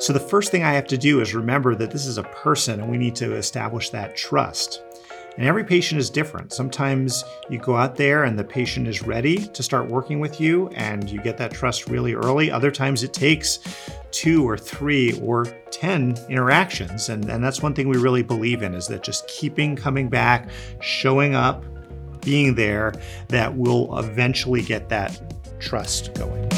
So the first thing I have to do is remember that this is a person and we need to establish that trust. And every patient is different. Sometimes you go out there and the patient is ready to start working with you and you get that trust really early. Other times it takes two or three or 10 interactions. And, and that's one thing we really believe in is that just keeping coming back, showing up, being there, that will eventually get that trust going.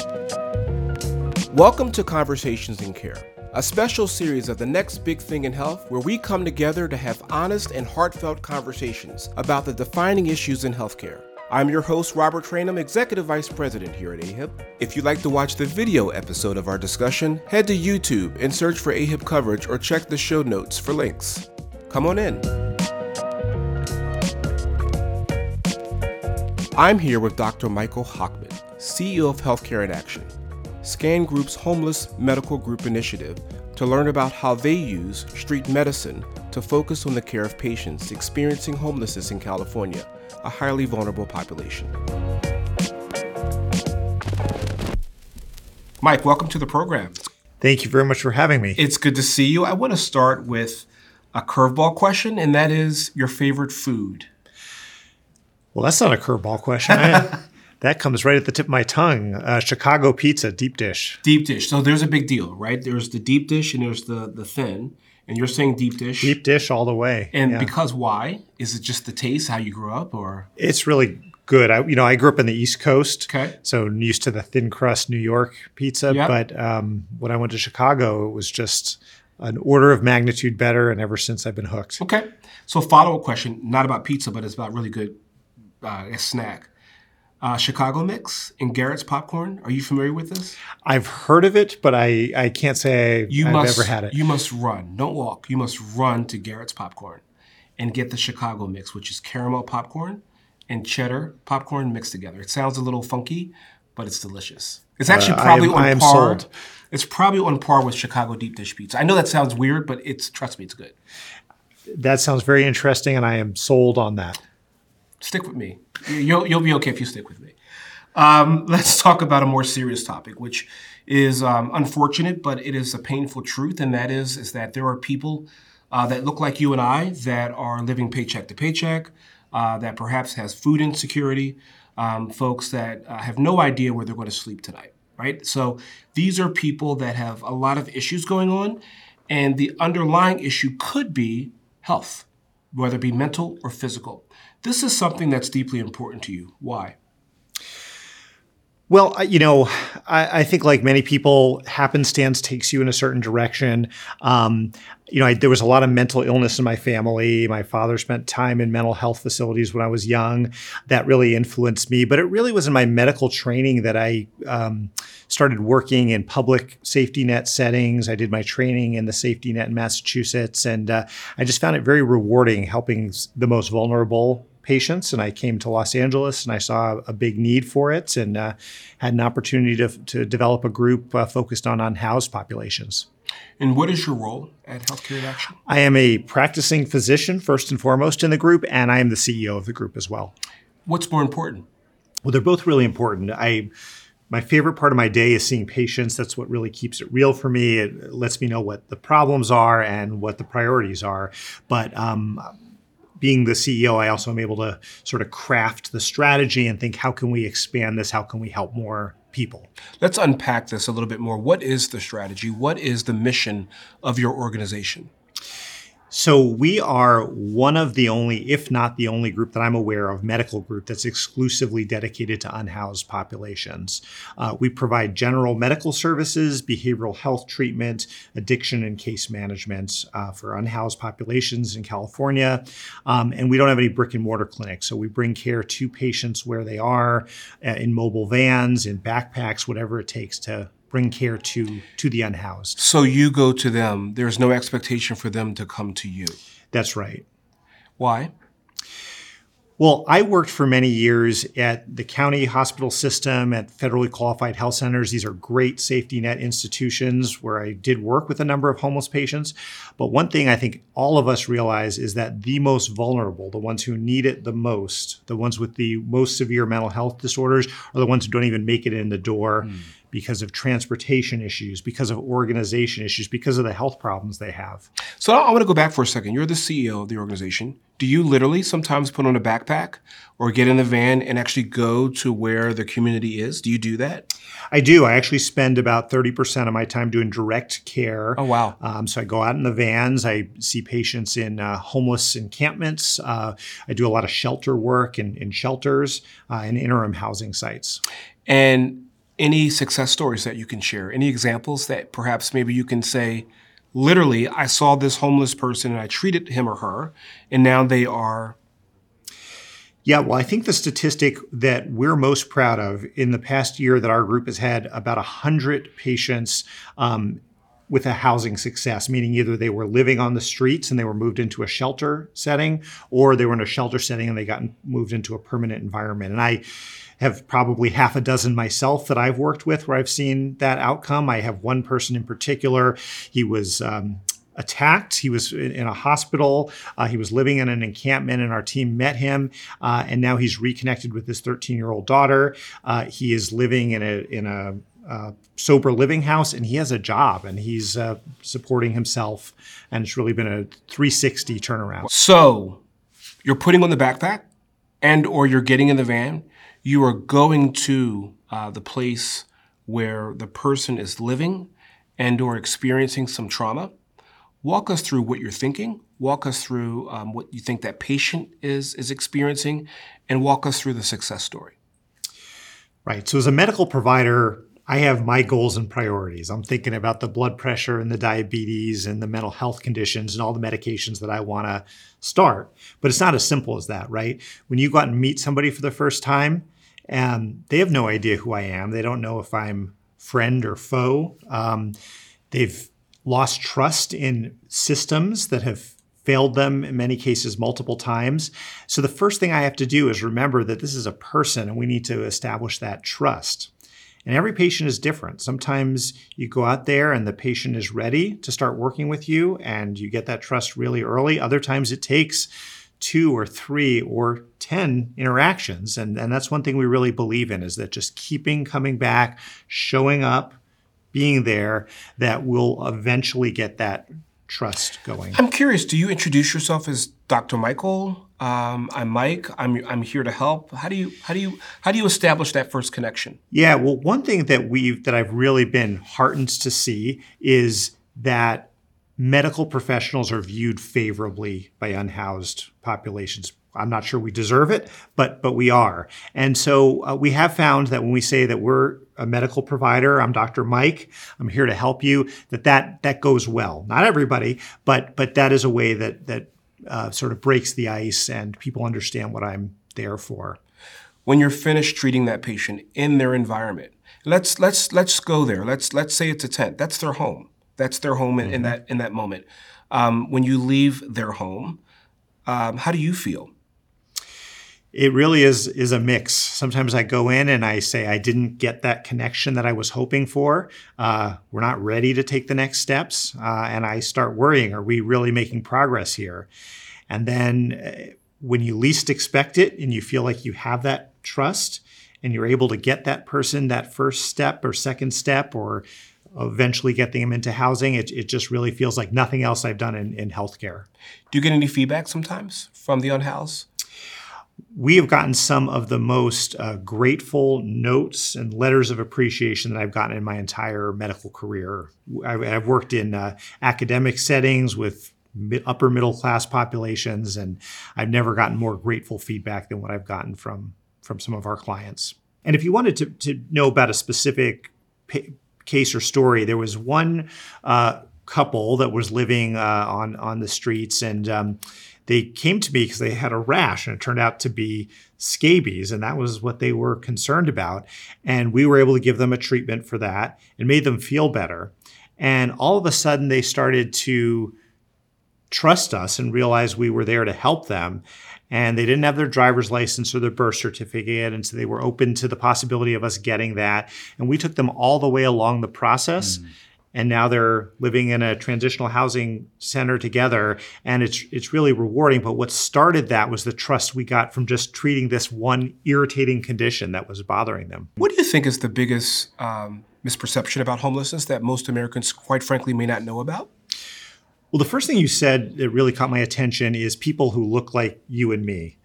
Welcome to Conversations in Care a special series of the next big thing in health where we come together to have honest and heartfelt conversations about the defining issues in healthcare. I'm your host, Robert Traynham, Executive Vice President here at AHIP. If you'd like to watch the video episode of our discussion, head to YouTube and search for AHIP coverage or check the show notes for links. Come on in. I'm here with Dr. Michael Hochman, CEO of Healthcare in Action. SCAN Group's Homeless Medical Group initiative to learn about how they use street medicine to focus on the care of patients experiencing homelessness in California, a highly vulnerable population. Mike, welcome to the program. Thank you very much for having me. It's good to see you. I want to start with a curveball question, and that is your favorite food. Well, that's not a curveball question. I, that comes right at the tip of my tongue. Uh, Chicago pizza, deep dish. Deep dish. So there's a big deal, right? There's the deep dish and there's the the thin. And you're saying deep dish. Deep dish all the way. And yeah. because why? Is it just the taste, how you grew up, or? It's really good. I, you know, I grew up in the East Coast, okay. so used to the thin crust New York pizza. Yep. But um, when I went to Chicago, it was just an order of magnitude better, and ever since I've been hooked. Okay. So follow up question, not about pizza, but it's about really good uh, snack uh, Chicago mix and Garrett's popcorn. Are you familiar with this? I've heard of it, but I, I can't say you I've must, ever had it. You must run. Don't walk. You must run to Garrett's popcorn and get the Chicago mix, which is caramel popcorn and cheddar popcorn mixed together. It sounds a little funky, but it's delicious. It's uh, actually probably uh, I am, on I am par. Sold. It's probably on par with Chicago deep dish pizza. I know that sounds weird, but it's trust me, it's good. That sounds very interesting, and I am sold on that. Stick with me. You'll, you'll be okay if you stick with me. Um, let's talk about a more serious topic, which is um, unfortunate, but it is a painful truth, and that is, is that there are people uh, that look like you and I that are living paycheck to paycheck, uh, that perhaps has food insecurity, um, folks that uh, have no idea where they're going to sleep tonight, right? So these are people that have a lot of issues going on, and the underlying issue could be health, whether it be mental or physical. This is something that's deeply important to you. Why? Well, you know, I, I, think like many people, happenstance takes you in a certain direction. Um, you know, I, there was a lot of mental illness in my family. My father spent time in mental health facilities when I was young. That really influenced me. But it really was in my medical training that I um, started working in public safety net settings. I did my training in the safety net in Massachusetts, and uh, I just found it very rewarding helping the most vulnerable patients, and I came to Los Angeles and I saw a big need for it, and uh, had an opportunity to, to develop a group uh, focused on unhoused populations. And what is your role at Healthcare in Action? I am a practicing physician first and foremost in the group, and I am the CEO of the group as well. What's more important? Well, they're both really important. I my favorite part of my day is seeing patients. That's what really keeps it real for me. It lets me know what the problems are and what the priorities are. But um, being the CEO, I also am able to sort of craft the strategy and think, how can we expand this? How can we help more people? Let's unpack this a little bit more. What is the strategy? What is the mission of your organization? So we are one of the only, if not the only group that I'm aware of, medical group that's exclusively dedicated to unhoused populations. Uh, we provide general medical services, behavioral health treatment, addiction and case management uh, for unhoused populations in California. Um, and we don't have any brick and mortar clinics. So we bring care to patients where they are uh, in mobile vans, in backpacks, whatever it takes to bring care to to the unhoused. So you go to them. There's no expectation for them to come to you. That's right. Why? Well, I worked for many years at the county hospital system, at federally qualified health centers. These are great safety net institutions where I did work with a number of homeless patients. But one thing I think all of us realize is that the most vulnerable, the ones who need it the most, the ones with the most severe mental health disorders, are the ones who don't even make it in the door. Mm because of transportation issues, because of organization issues, because of the health problems they have. So I want to go back for a second. You're the CEO of the organization. Do you literally sometimes put on a backpack or get in the van and actually go to where the community is? Do you do that? I do. I actually spend about 30% of my time doing direct care. Oh, wow. Um, so I go out in the vans. I see patients in uh, homeless encampments. Uh, I do a lot of shelter work in, in shelters uh, and interim housing sites. And any success stories that you can share? Any examples that perhaps maybe you can say, literally, I saw this homeless person and I treated him or her, and now they are yeah, well, I think the statistic that we're most proud of in the past year that our group has had about 100 patients um, with a housing success, meaning either they were living on the streets and they were moved into a shelter setting, or they were in a shelter setting and they got moved into a permanent environment. And I have probably half a dozen myself that I've worked with where I've seen that outcome. I have one person in particular. He was um, attacked. He was in a hospital. Uh, he was living in an encampment, and our team met him. Uh, and now he's reconnected with his 13 year old daughter. Uh, he is living in a in a uh, sober living house, and he has a job, and he's uh, supporting himself. And it's really been a 360 turnaround. So, you're putting on the backpack, and or you're getting in the van. You are going to uh, the place where the person is living and or experiencing some trauma Walk us through what you're thinking. Walk us through um, what you think that patient is is experiencing, and walk us through the success story. Right. So, as a medical provider, I have my goals and priorities. I'm thinking about the blood pressure and the diabetes and the mental health conditions and all the medications that I want to start. But it's not as simple as that, right? When you go out and meet somebody for the first time, um, they have no idea who I am. They don't know if I'm friend or foe. Um, they've lost trust in systems that have failed them in many cases multiple times. So the first thing I have to do is remember that this is a person and we need to establish that trust. And every patient is different. Sometimes you go out there and the patient is ready to start working with you and you get that trust really early. Other times it takes two or three or 10 interactions. And, and that's one thing we really believe in is that just keeping coming back, showing up, being there that will eventually get that trust going. I'm curious. Do you introduce yourself as Dr. Michael? Um, I'm Mike. I'm I'm here to help. How do you how do you how do you establish that first connection? Yeah. Well, one thing that we've that I've really been heartened to see is that medical professionals are viewed favorably by unhoused populations. I'm not sure we deserve it, but but we are. And so uh, we have found that when we say that we're a medical provider, I'm Dr. Mike, I'm here to help you, that that that goes well. Not everybody, but but that is a way that that uh, sort of breaks the ice and people understand what I'm there for. When you're finished treating that patient in their environment, let's let's let's go there. Let's let's say it's a tent. That's their home. That's their home in, mm-hmm. in that in that moment. Um, when you leave their home, um, how do you feel? it really is is a mix. Sometimes I go in and I say I didn't get that connection that I was hoping for. Uh, we're not ready to take the next steps, uh, and I start worrying: Are we really making progress here? And then uh, when you least expect it, and you feel like you have that trust, and you're able to get that person that first step or second step, or eventually getting them into housing, it, it just really feels like nothing else I've done in, in healthcare. Do you get any feedback sometimes from the unhoused? we have gotten some of the most uh, grateful notes and letters of appreciation that I've gotten in my entire medical career. I've, I've worked in uh, academic settings with mid, upper middle class populations, and I've never gotten more grateful feedback than what I've gotten from from some of our clients. And if you wanted to, to know about a specific case or story, there was one uh, couple that was living uh, on on the streets and. Um, they came to me because they had a rash and it turned out to be scabies and that was what they were concerned about and we were able to give them a treatment for that and made them feel better and all of a sudden they started to trust us and realize we were there to help them and they didn't have their driver's license or their birth certificate and so they were open to the possibility of us getting that. And we took them all the way along the process mm. and now they're living in a transitional housing center together and it's it's really rewarding. But what started that was the trust we got from just treating this one irritating condition that was bothering them. What do you think is the biggest um, misperception about homelessness that most Americans, quite frankly, may not know about? Well, the first thing you said that really caught my attention is people who look like you and me.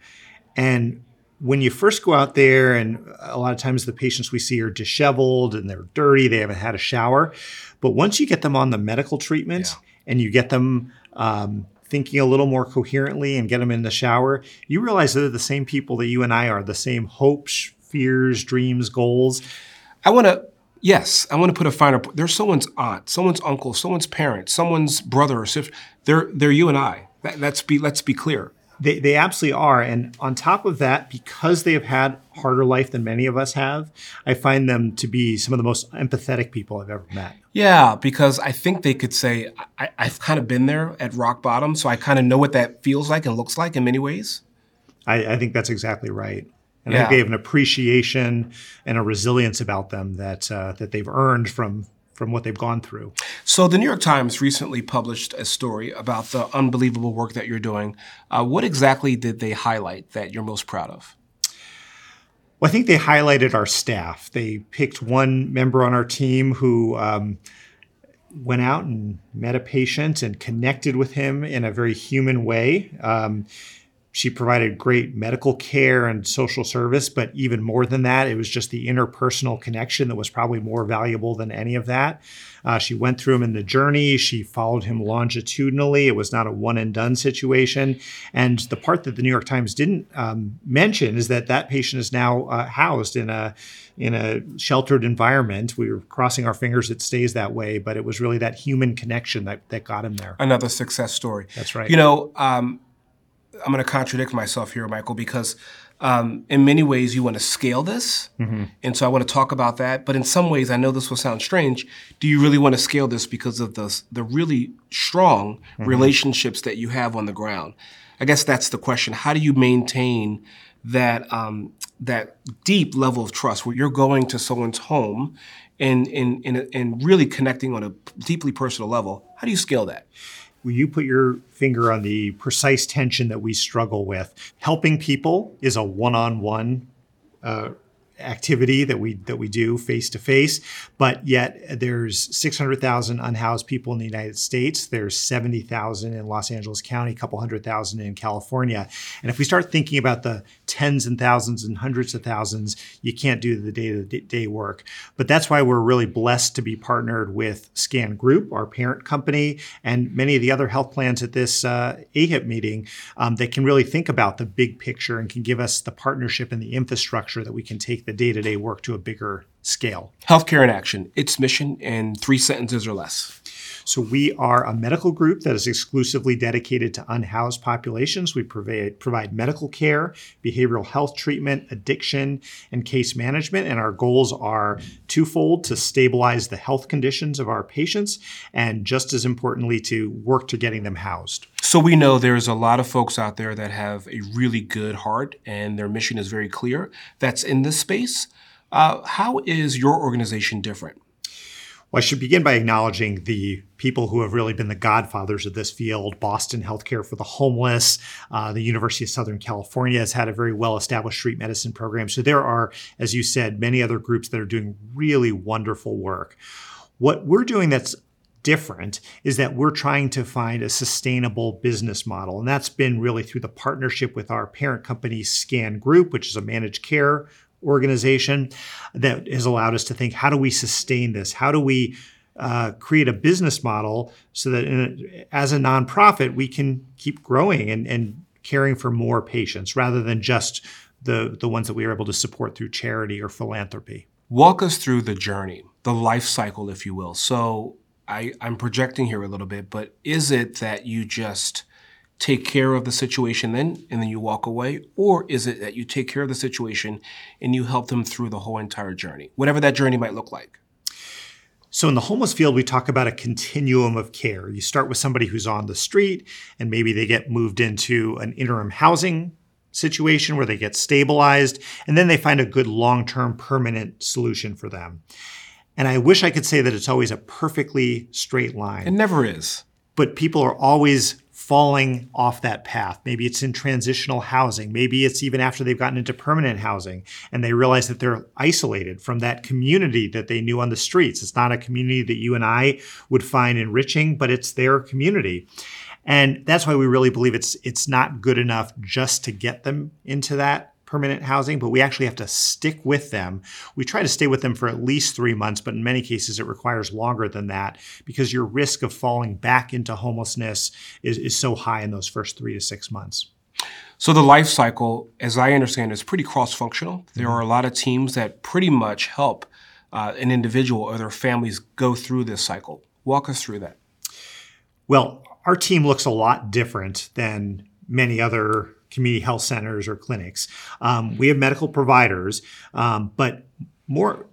And when you first go out there, and a lot of times the patients we see are disheveled and they're dirty, they haven't had a shower. But once you get them on the medical treatment yeah. and you get them um, thinking a little more coherently and get them in the shower, you realize that they're the same people that you and I are, the same hopes, fears, dreams, goals. I want to, yes, I want to put a finer. point there's someone's aunt, someone's uncle, someone's parent, someone's brother or sister. They're they're you and I. That, let's be let's be clear. They, they absolutely are. And on top of that, because they have had harder life than many of us have, I find them to be some of the most empathetic people I've ever met. Yeah, because I think they could say, I, have kind of been there at rock bottom, so I kind of know what that feels like and looks like in many ways. I, I think that's exactly right. And yeah. I think they have an appreciation and a resilience about them that uh, that they've earned from from what they've gone through. So, the New York Times recently published a story about the unbelievable work that you're doing. Uh, what exactly did they highlight that you're most proud of? Well, I think they highlighted our staff. They picked one member on our team who um, went out and met a patient and connected with him in a very human way. Um, she provided great medical care and social service, but even more than that, it was just the interpersonal connection that was probably more valuable than any of that. Uh, she went through him in the journey. She followed him longitudinally. It was not a one and done situation. And the part that the New York Times didn't um, mention is that that patient is now uh, housed in a in a sheltered environment. We were crossing our fingers it stays that way, but it was really that human connection that that got him there. Another success story. That's right. You know. Um, I'm going to contradict myself here, Michael, because um, in many ways you want to scale this, mm-hmm. and so I want to talk about that. But in some ways, I know this will sound strange. Do you really want to scale this because of the the really strong mm-hmm. relationships that you have on the ground? I guess that's the question. How do you maintain that um, that deep level of trust where you're going to someone's home and and, and and really connecting on a deeply personal level? How do you scale that? You put your finger on the precise tension that we struggle with. Helping people is a one-on-one uh, activity that we that we do face to face but yet there's 600,000 unhoused people in the United States. There's 70,000 in Los Angeles County a couple hundred thousand in California. And if we start thinking about the tens and thousands and hundreds of thousands you can't do the day-to-day work. But that's why we're really blessed to be partnered with Scan Group our parent company and many of the other health plans at this uh, AHIP meeting um, that can really think about the big picture and can give us the partnership and the infrastructure that we can take the day to day work to a bigger scale. Healthcare in Action, its mission in three sentences or less. So, we are a medical group that is exclusively dedicated to unhoused populations. We provide, provide medical care, behavioral health treatment, addiction, and case management. And our goals are twofold to stabilize the health conditions of our patients, and just as importantly, to work to getting them housed. So we know there's a lot of folks out there that have a really good heart and their mission is very clear that's in this space. Uh, how is your organization different? Well, I should begin by acknowledging the people who have really been the godfathers of this field Boston Healthcare for the Homeless. Uh, the University of Southern California has had a very well established street medicine program. So there are, as you said, many other groups that are doing really wonderful work. What we're doing that's different is that we're trying to find a sustainable business model. And that's been really through the partnership with our parent company, Scan Group, which is a managed care organization that has allowed us to think how do we sustain this? How do we uh, create a business model so that a, as a nonprofit, we can keep growing and, and caring for more patients rather than just the, the ones that we are able to support through charity or philanthropy. Walk us through the journey, the life cycle, if you will. So, I, I'm projecting here a little bit, but is it that you just take care of the situation then and then you walk away? Or is it that you take care of the situation and you help them through the whole entire journey, whatever that journey might look like? So, in the homeless field, we talk about a continuum of care. You start with somebody who's on the street, and maybe they get moved into an interim housing situation where they get stabilized, and then they find a good long term permanent solution for them. And I wish I could say that it's always a perfectly straight line. It never is. But people are always falling off that path. Maybe it's in transitional housing. Maybe it's even after they've gotten into permanent housing and they realize that they're isolated from that community that they knew on the streets. It's not a community that you and I would find enriching, but it's their community. And that's why we really believe it's it's not good enough just to get them into that permanent housing, but we actually have to stick with them. We try to stay with them for at least three months, but in many cases it requires longer than that because your risk of falling back into homelessness is, is so high in those first three to six months. So the life cycle, as I understand, is pretty cross-functional. There mm-hmm. are a lot of teams that pretty much help uh, an individual or their families go through this cycle. Walk us through that. Well, our team looks a lot different than many other community health centers or clinics. Um, we have medical providers, um, but more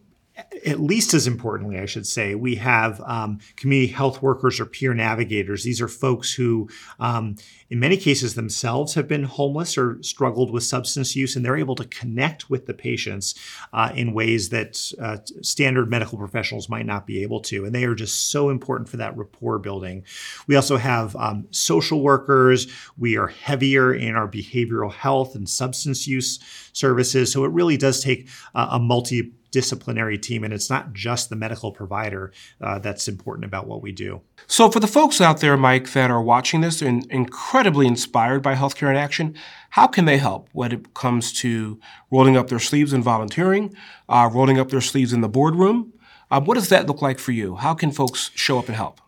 at least as importantly, I should say, we have um, community health workers or peer navigators. These are folks who, um, in many cases, themselves have been homeless or struggled with substance use, and they're able to connect with the patients uh, in ways that uh, standard medical professionals might not be able to. And they are just so important for that rapport building. We also have um, social workers. We are heavier in our behavioral health and substance use services. So it really does take uh, a multi disciplinary team, and it's not just the medical provider uh, that's important about what we do. So, for the folks out there, Mike, that are watching this and incredibly inspired by Healthcare in Action, how can they help when it comes to rolling up their sleeves and volunteering, uh, rolling up their sleeves in the boardroom? Uh, what does that look like for you? How can folks show up and help?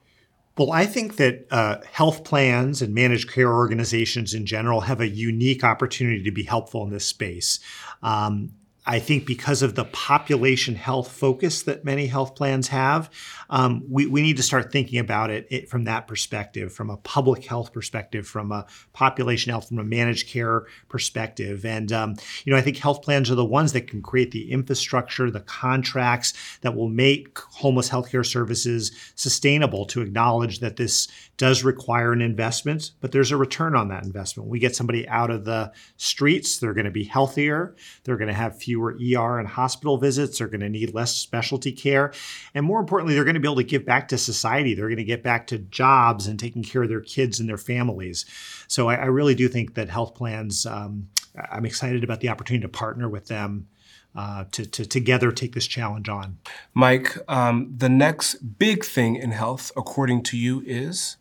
Well, I think that uh, health plans and managed care organizations in general have a unique opportunity to be helpful in this space. Um, I think because of the population health focus that many health plans have, um, we, we need to start thinking about it, it, from that perspective, from a public health perspective, from a population health, from a managed care perspective. And, um, you know, I think health plans are the ones that can create the infrastructure, the contracts that will make homeless healthcare services sustainable to acknowledge that this does require an investment, but there's a return on that investment. We get somebody out of the streets, they're going to be healthier, they're going to have fewer ER and hospital visits, they're going to need less specialty care, and more importantly, they're going to be able to give back to society. They're going to get back to jobs and taking care of their kids and their families. So I, I really do think that health plans, um, I'm excited about the opportunity to partner with them uh, to, to together take this challenge on. Mike, um, the next big thing in health, according to you, is?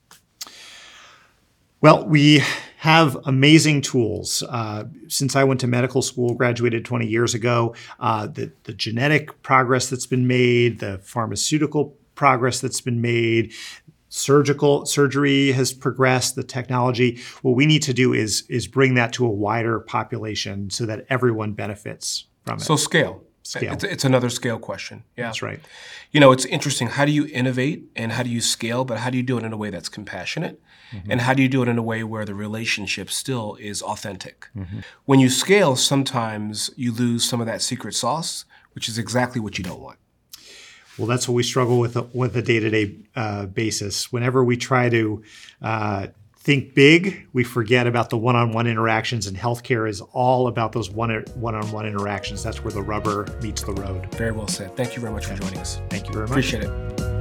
Well, we have amazing tools. Uh, since I went to medical school, graduated 20 years ago, uh, the, the genetic progress that's been made, the pharmaceutical progress that's been made, surgical surgery has progressed the technology. What we need to do is is bring that to a wider population so that everyone benefits from it. So scale scale it's, it's another scale question yeah that's right you know it's interesting how do you innovate and how do you scale but how do you do it in a way that's compassionate Mm-hmm. And how do you do it in a way where the relationship still is authentic? Mm-hmm. When you scale, sometimes you lose some of that secret sauce, which is exactly what you don't want. Well, that's what we struggle with with a day to day basis. Whenever we try to uh, think big, we forget about the one on one interactions, and healthcare is all about those one on one interactions. That's where the rubber meets the road. Very well said. Thank you very much for joining us. Thank you very much. Appreciate it.